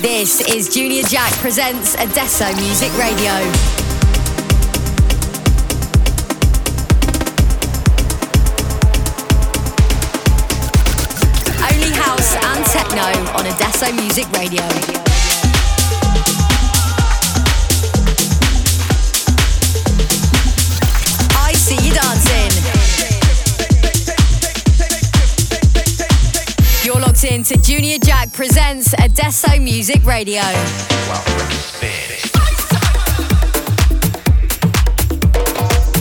This is Junior Jack presents Adesso Music Radio. Only house and techno on Adesso Music Radio. You're locked in to Junior Jack presents Adesso Music Radio.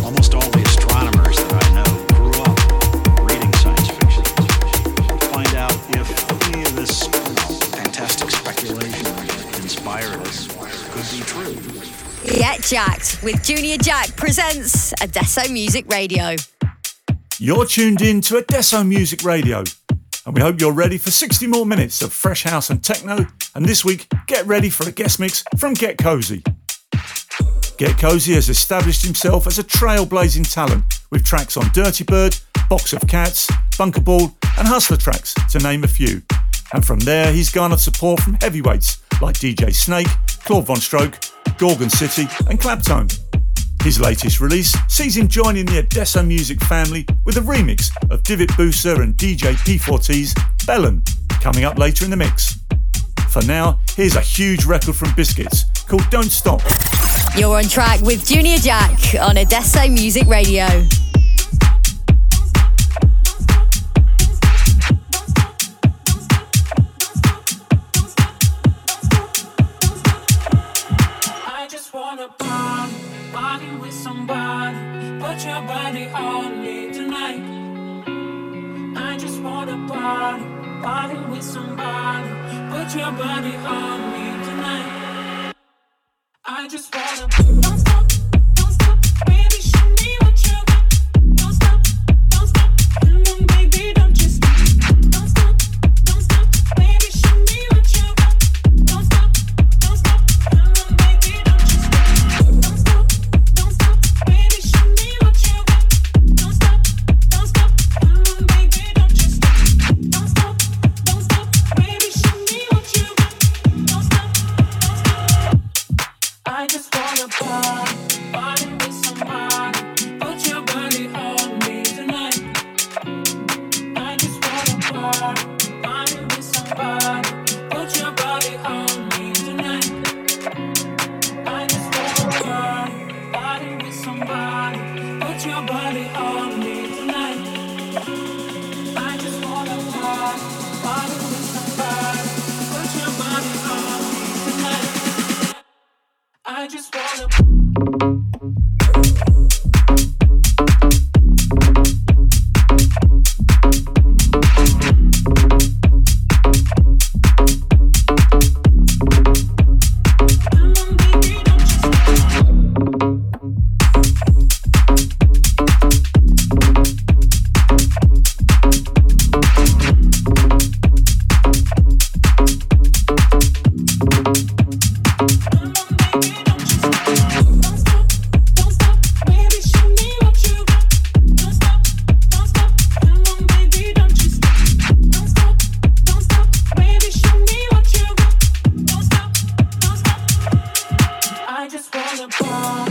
Almost all the astronomers that I know grew up reading science fiction. Find out if any of this you know, fantastic speculation that inspired us could be true. Get jacked with Junior Jack presents Adesso Music Radio. You're tuned in to Adesso Music Radio, and we hope you're ready for 60 more minutes of fresh house and techno. And this week, get ready for a guest mix from GetCosy. Get Cozy has established himself as a trailblazing talent with tracks on Dirtybird, Box of Cats, Bunker Ball, and Hustler Trax, to name a few. And from there, he's garnered support from heavyweights like DJ Snake, Claude VonStroke, Gorgon City, and Claptone. His latest release sees him joining the Adesso music family with a remix of Dvit Bousa and DJ P4T's Belen, coming up later in the mix. For now, here's a huge record from Biscits called Don't Stop. You're on track with Junior Jack on Adesso Music Radio. I just wanna party, with somebody. Put your body on me tonight. I just wanna party, party with somebody. Put your body on me gonna fall.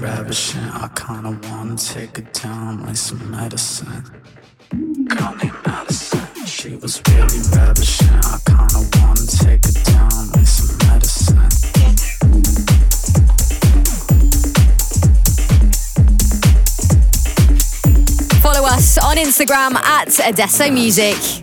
Ravishing. I kinda wanna take it down like some medicine. Call me medicine. She was really ravishing. I kinda wanna take it down like some medicine. Follow us on Instagram at Adesso Music.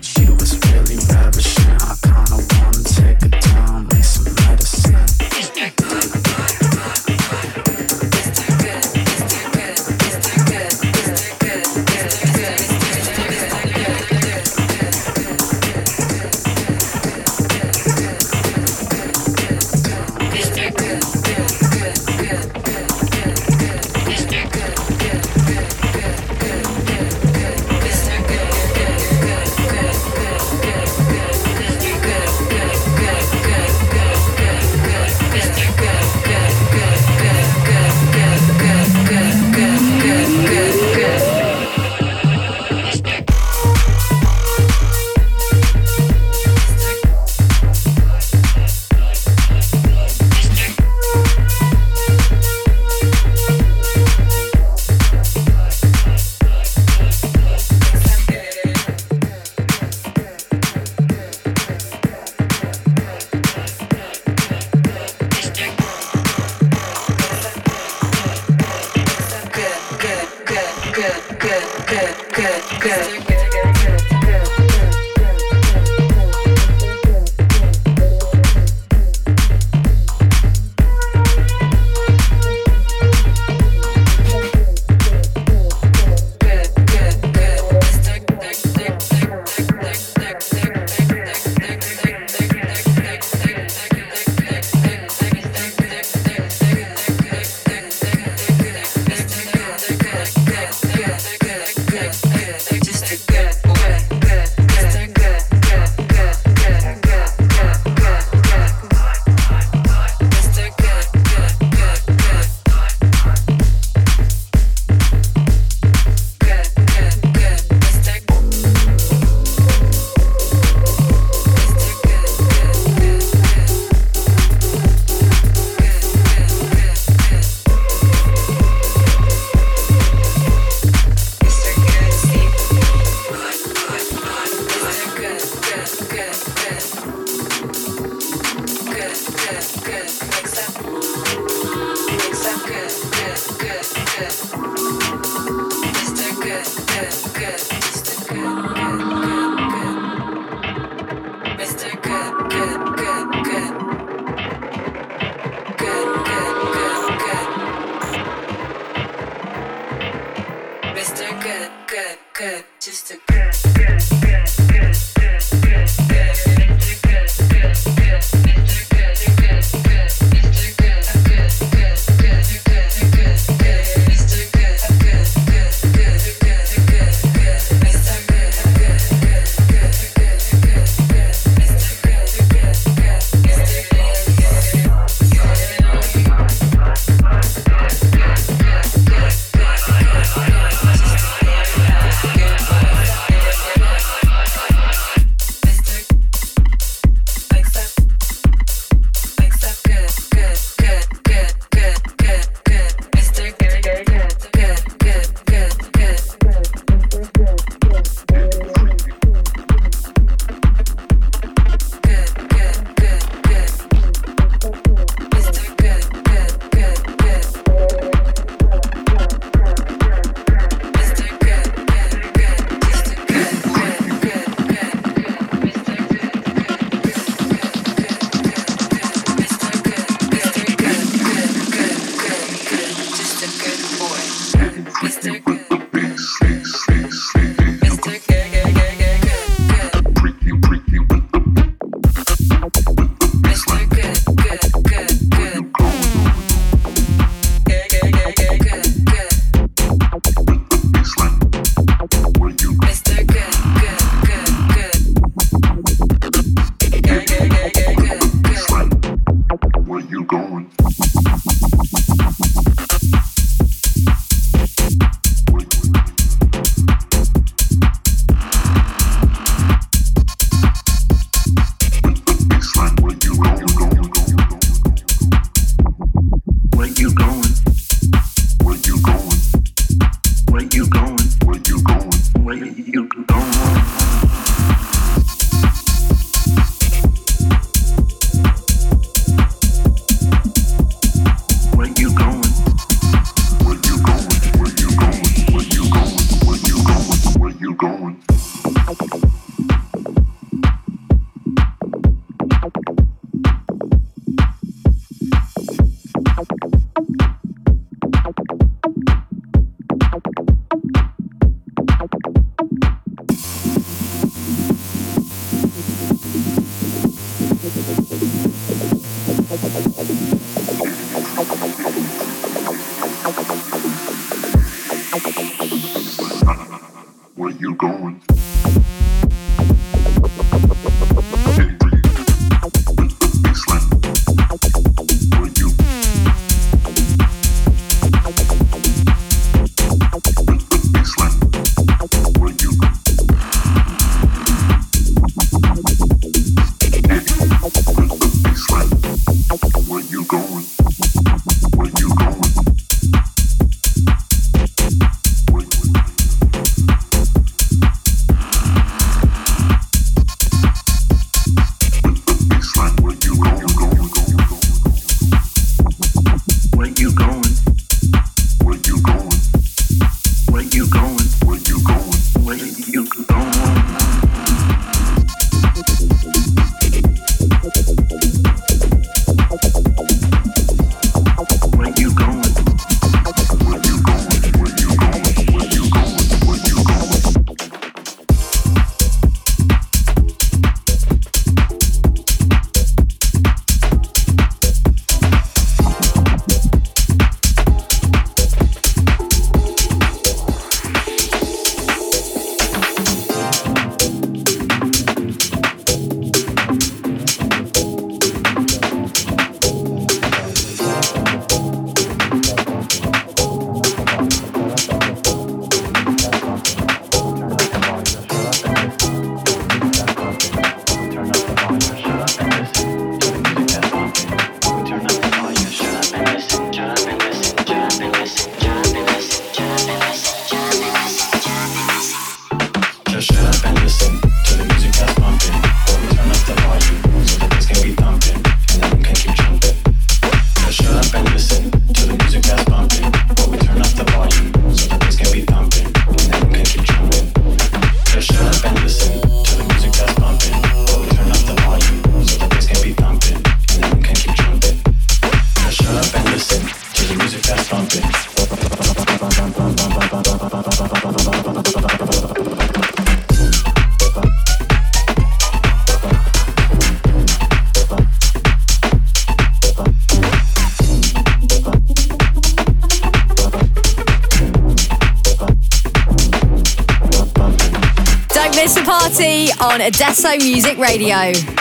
Adesso Music Radio.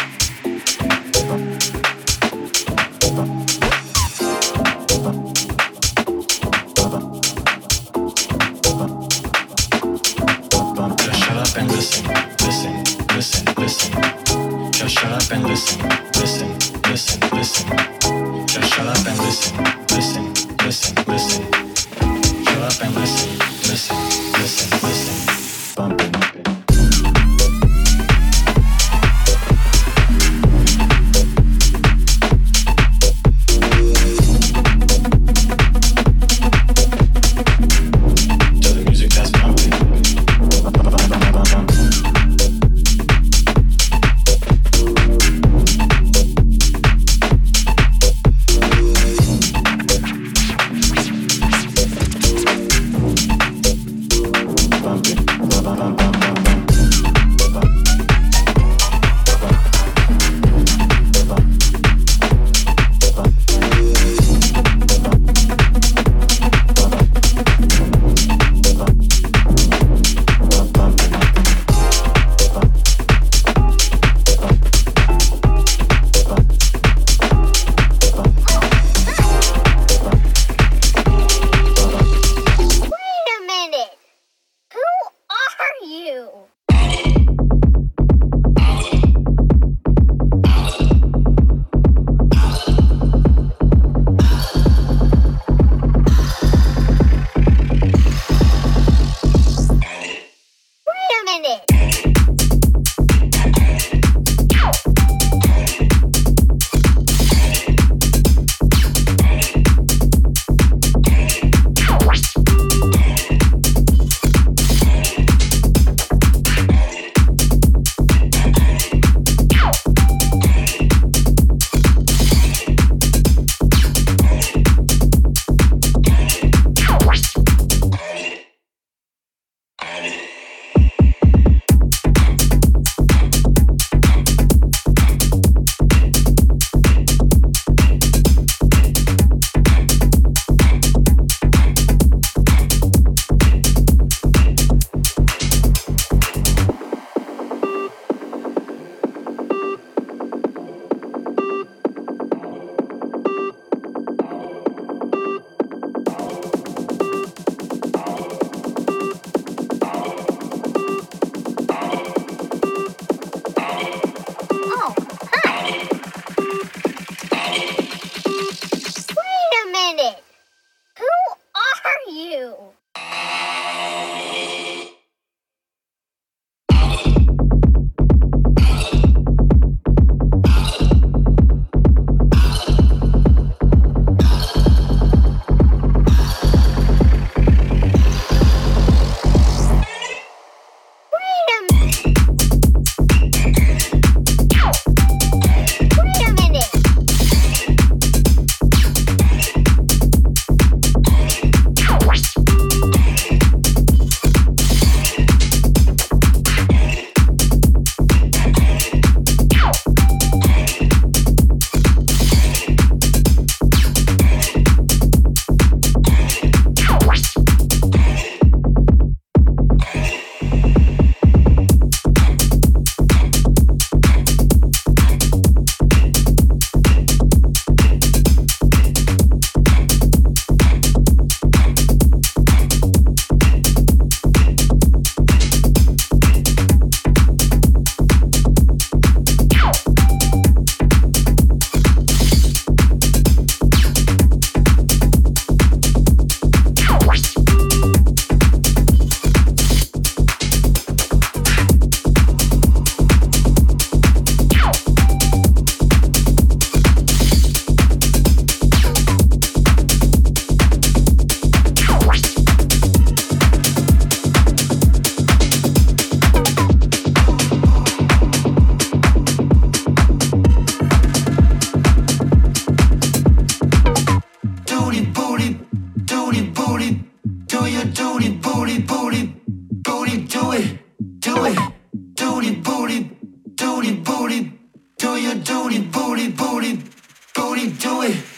We do it.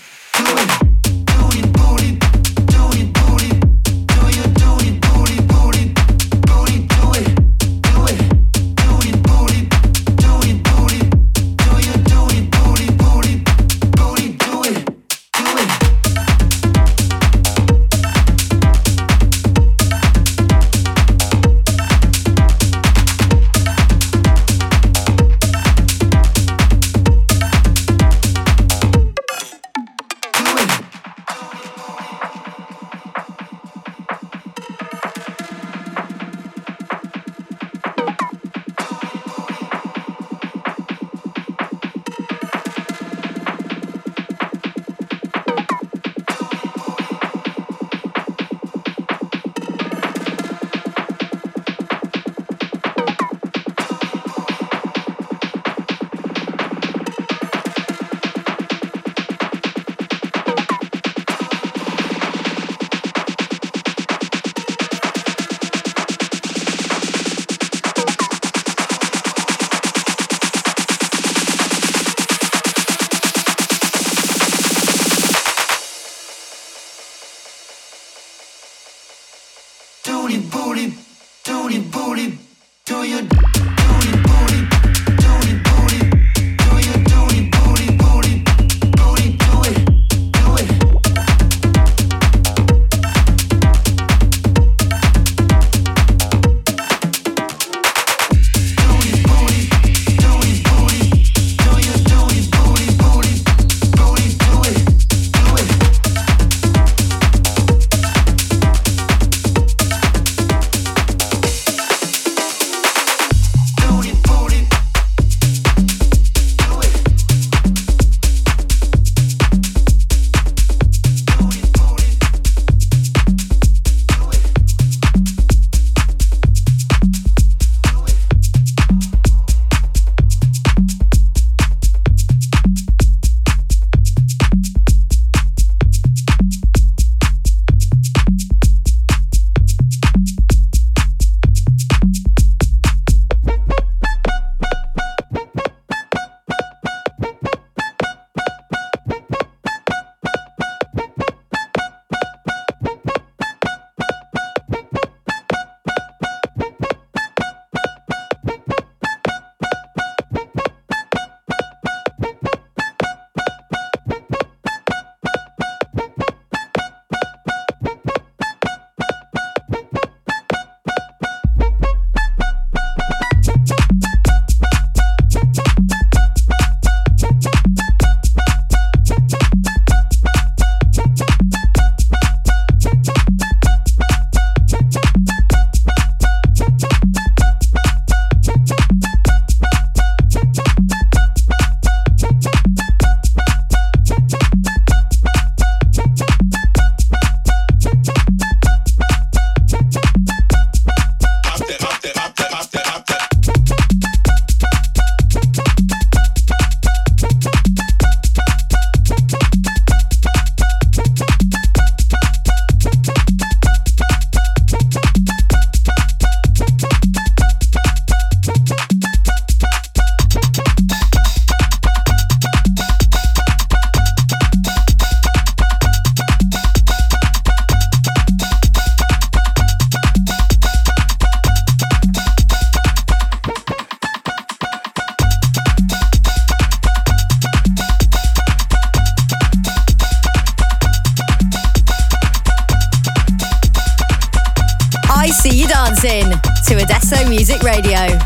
Radio.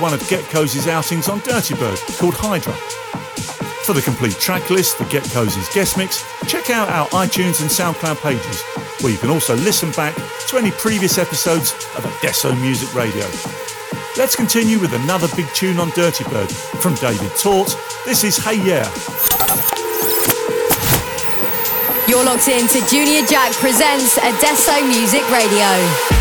One of GetCosy's outings on Dirtybird called Hydra. For the complete track list for GetCosy's guest mix, check out our iTunes and SoundCloud pages, where you can also listen back to any previous episodes of Adesso Music Radio. Let's continue with another big tune on Dirtybird from David Tort. This is Hey Yeah. You're locked in to Junior Jack presents Adesso Music Radio.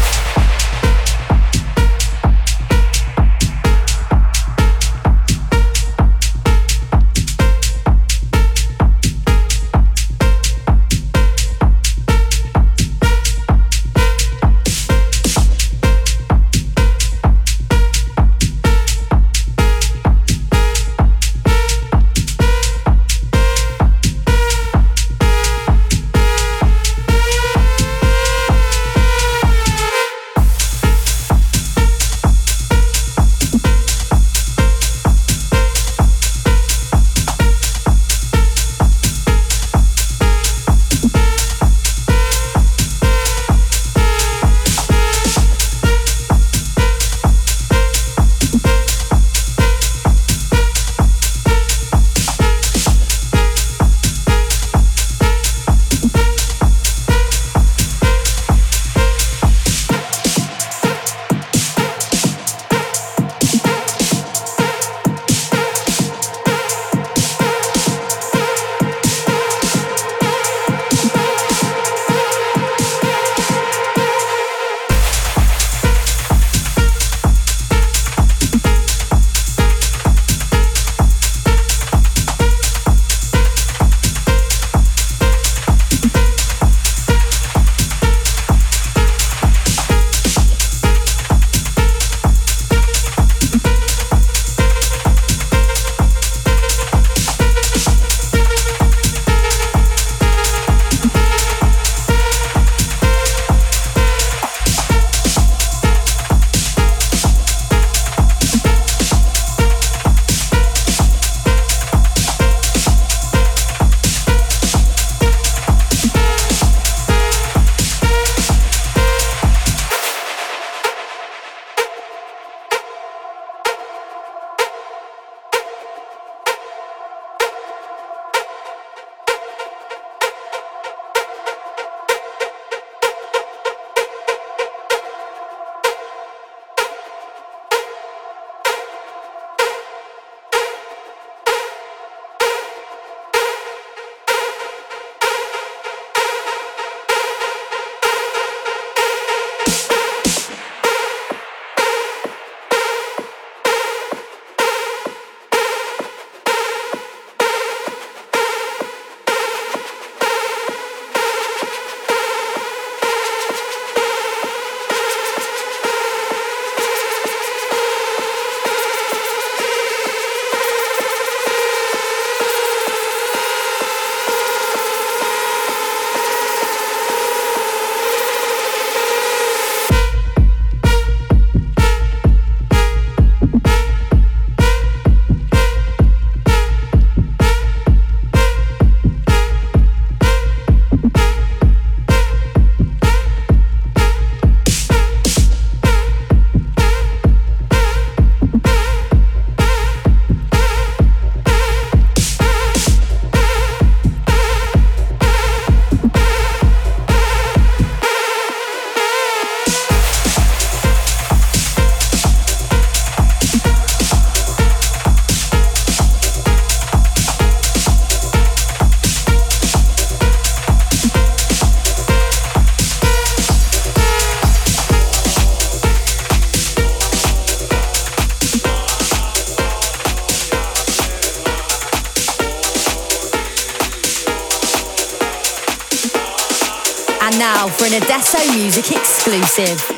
Exclusive.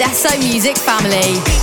From music family.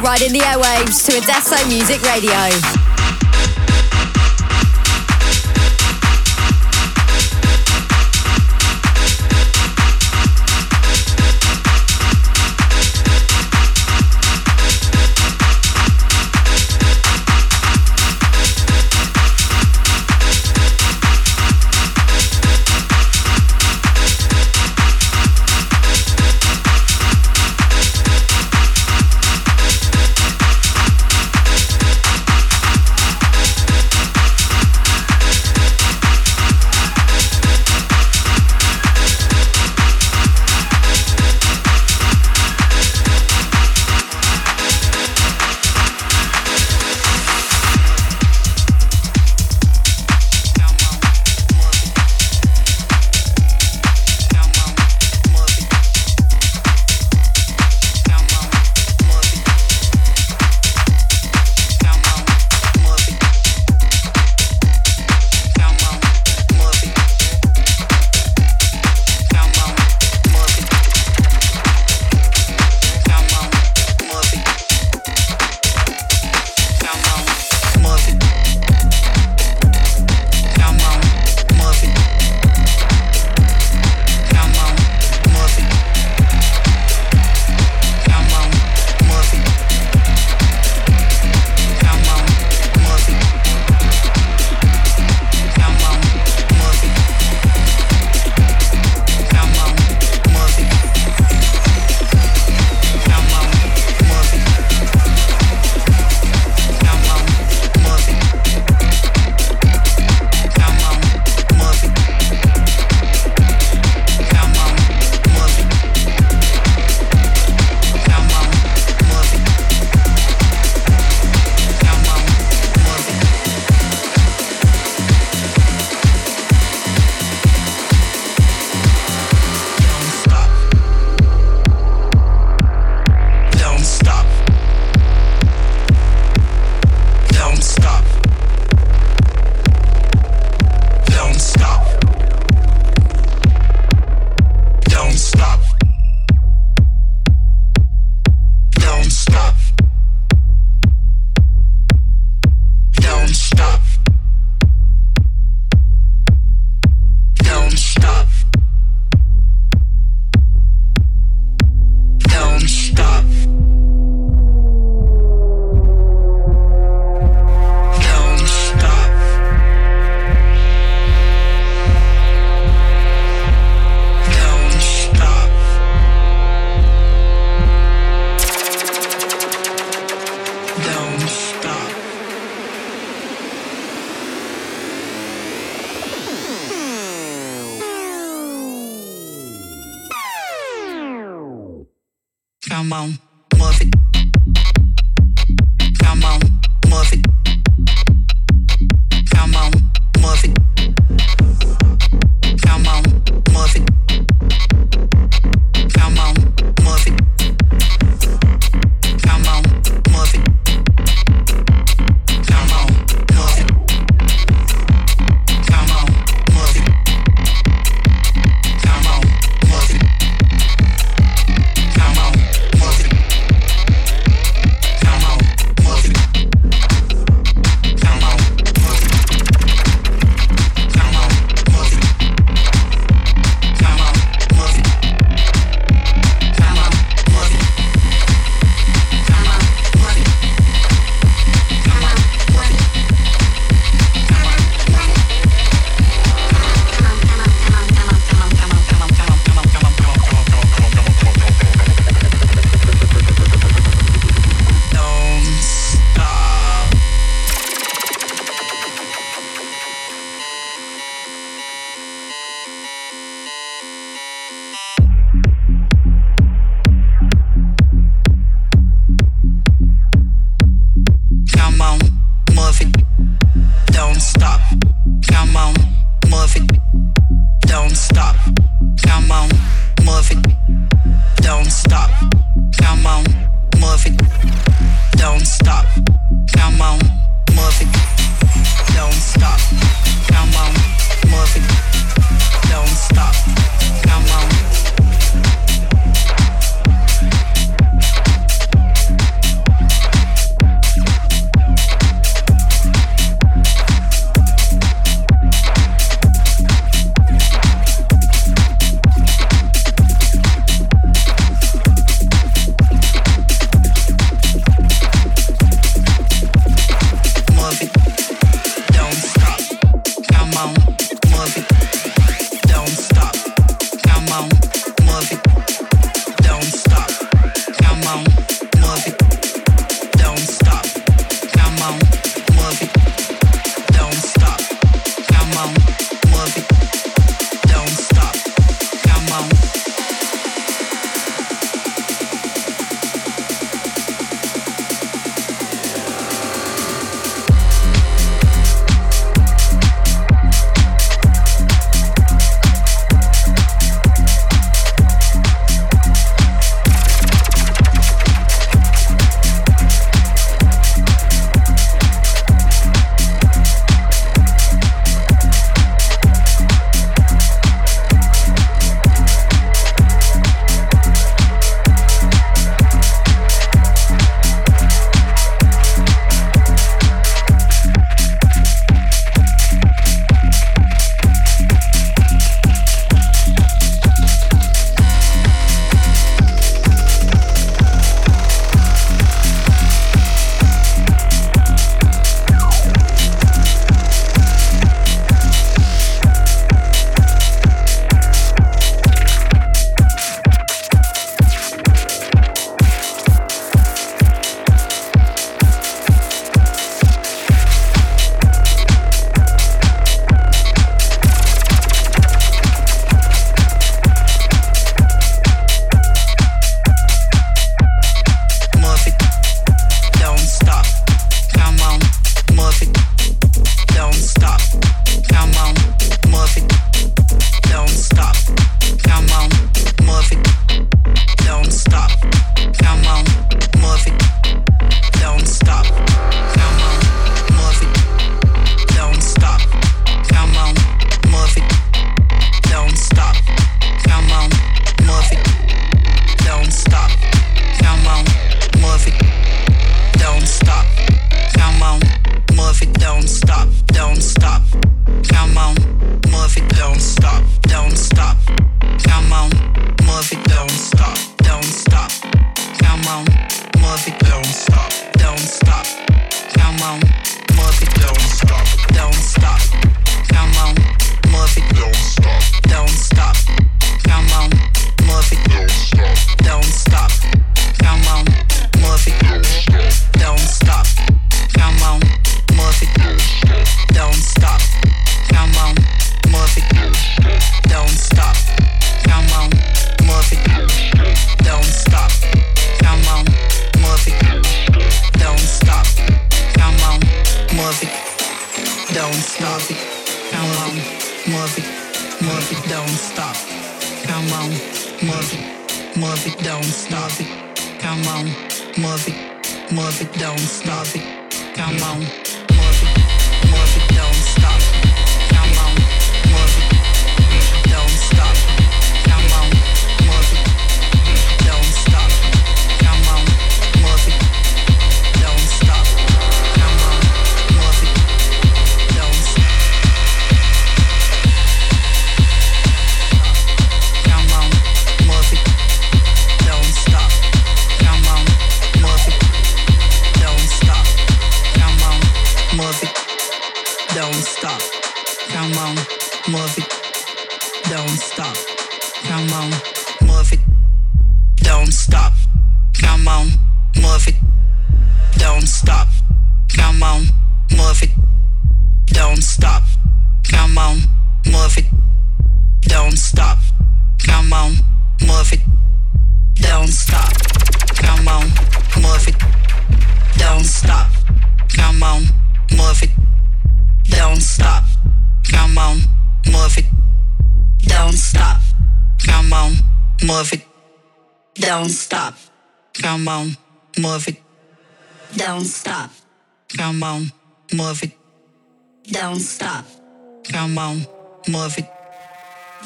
Riding the airwaves to Adesso Music Radio.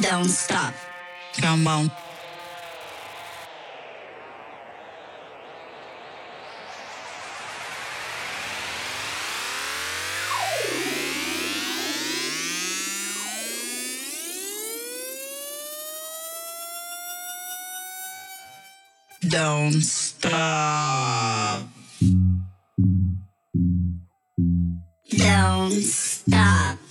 don't stop. Come on. Don't stop. Don't stop.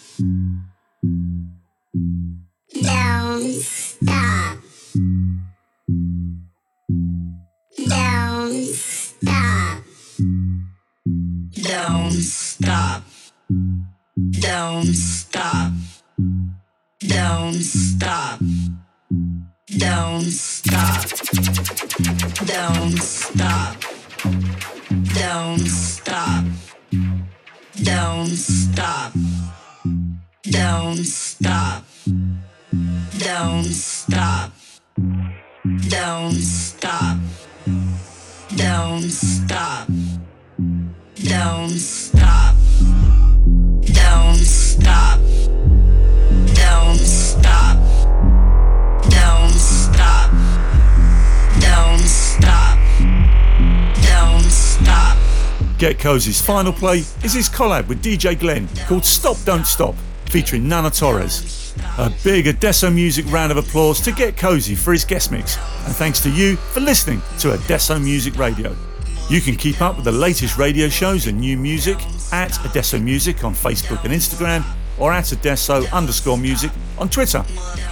His final play is his collab with DJ Glen called Stop Don't Stop, featuring Nana Torres. A big Adesso Music round of applause to GetCosy for his guest mix, and thanks to you for listening to Adesso Music Radio. You can keep up with the latest radio shows and new music at Adesso Music on Facebook and Instagram, or at Adesso underscore music on Twitter.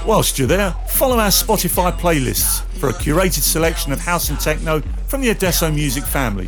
Whilst you're there, follow our Spotify playlists for a curated selection of house and techno from the Adesso Music family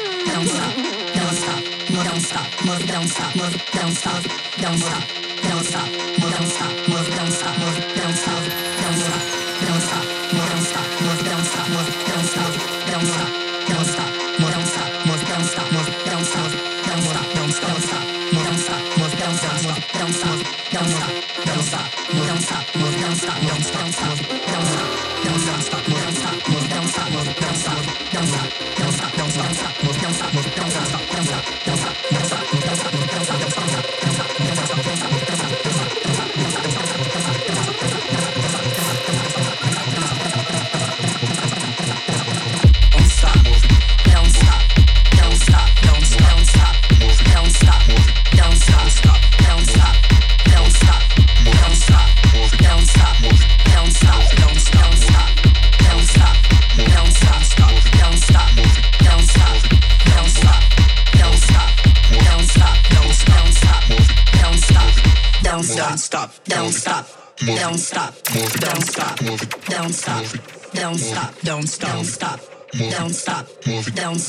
don't stop, move, don't stop, don't stop, don't stop, move, don't stop.